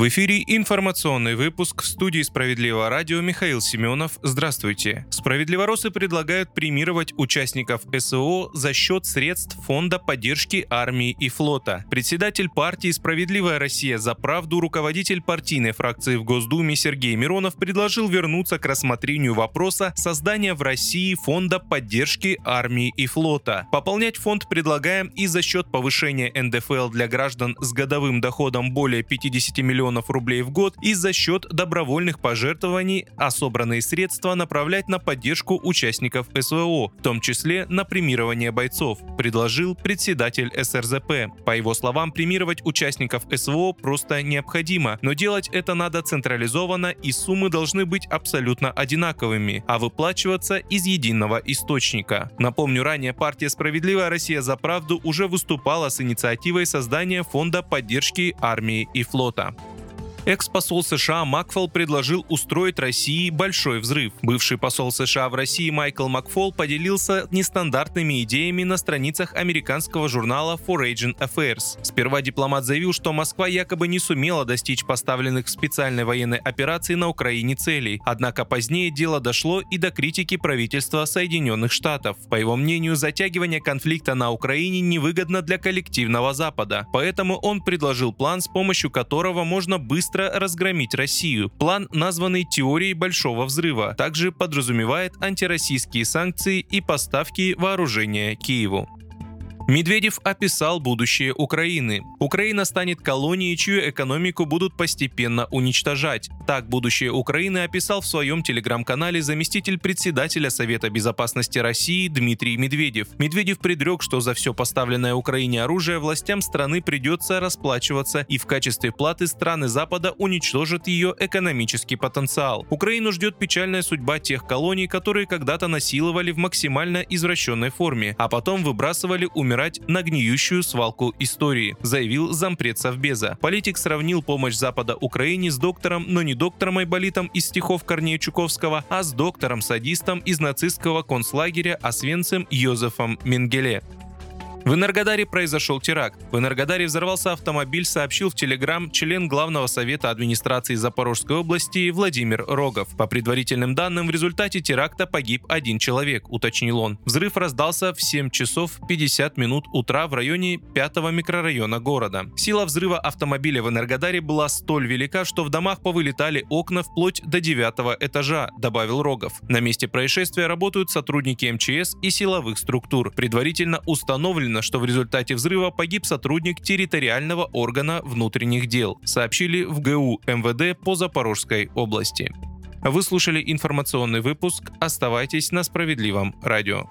В эфире информационный выпуск в студии «Справедливого радио» Михаил Семенов. Здравствуйте. Справедливоросы предлагают премировать участников СВО за счет средств Фонда поддержки армии и флота. Председатель партии «Справедливая Россия за правду» руководитель партийной фракции в Госдуме Сергей Миронов предложил вернуться к рассмотрению вопроса создания в России Фонда поддержки армии и флота. Пополнять фонд предлагаем и за счет повышения НДФЛ для граждан с годовым доходом более 50 миллионов миллионов рублей в год и за счет добровольных пожертвований, а собранные средства направлять на поддержку участников СВО, в том числе на премирование бойцов, предложил председатель СРЗП. По его словам, премировать участников СВО просто необходимо, но делать это надо централизованно и суммы должны быть абсолютно одинаковыми, а выплачиваться из единого источника. Напомню, ранее партия «Справедливая Россия за правду» уже выступала с инициативой создания фонда поддержки армии и флота. Экс-посол США Макфол предложил устроить России большой взрыв. Бывший посол США в России Майкл Макфол поделился нестандартными идеями на страницах американского журнала Foreign Affairs. Сперва дипломат заявил, что Москва якобы не сумела достичь поставленных в специальной военной операции на Украине целей. Однако позднее дело дошло и до критики правительства Соединенных Штатов. По его мнению, затягивание конфликта на Украине невыгодно для коллективного Запада. Поэтому он предложил план, с помощью которого можно быстро быстро разгромить Россию. План, названный теорией Большого взрыва, также подразумевает антироссийские санкции и поставки вооружения Киеву. Медведев описал будущее Украины. Украина станет колонией, чью экономику будут постепенно уничтожать. Так будущее Украины описал в своем телеграм-канале заместитель председателя Совета безопасности России Дмитрий Медведев. Медведев предрек, что за все поставленное Украине оружие властям страны придется расплачиваться и в качестве платы страны Запада уничтожат ее экономический потенциал. Украину ждет печальная судьба тех колоний, которые когда-то насиловали в максимально извращенной форме, а потом выбрасывали умирать собирать на гниющую свалку истории, заявил зампред Совбеза. Политик сравнил помощь Запада Украине с доктором, но не доктором Айболитом из стихов Корнея Чуковского, а с доктором-садистом из нацистского концлагеря Освенцем Йозефом Менгеле. В Энергодаре произошел теракт. В Энергодаре взорвался автомобиль, сообщил в Телеграм член Главного совета администрации Запорожской области Владимир Рогов. По предварительным данным, в результате теракта погиб один человек, уточнил он. Взрыв раздался в 7 часов 50 минут утра в районе 5 микрорайона города. Сила взрыва автомобиля в Энергодаре была столь велика, что в домах повылетали окна вплоть до 9 этажа, добавил Рогов. На месте происшествия работают сотрудники МЧС и силовых структур. Предварительно установлено Установлено, что в результате взрыва погиб сотрудник территориального органа внутренних дел, сообщили в ГУ МВД по Запорожской области. Вы слушали информационный выпуск. Оставайтесь на справедливом радио.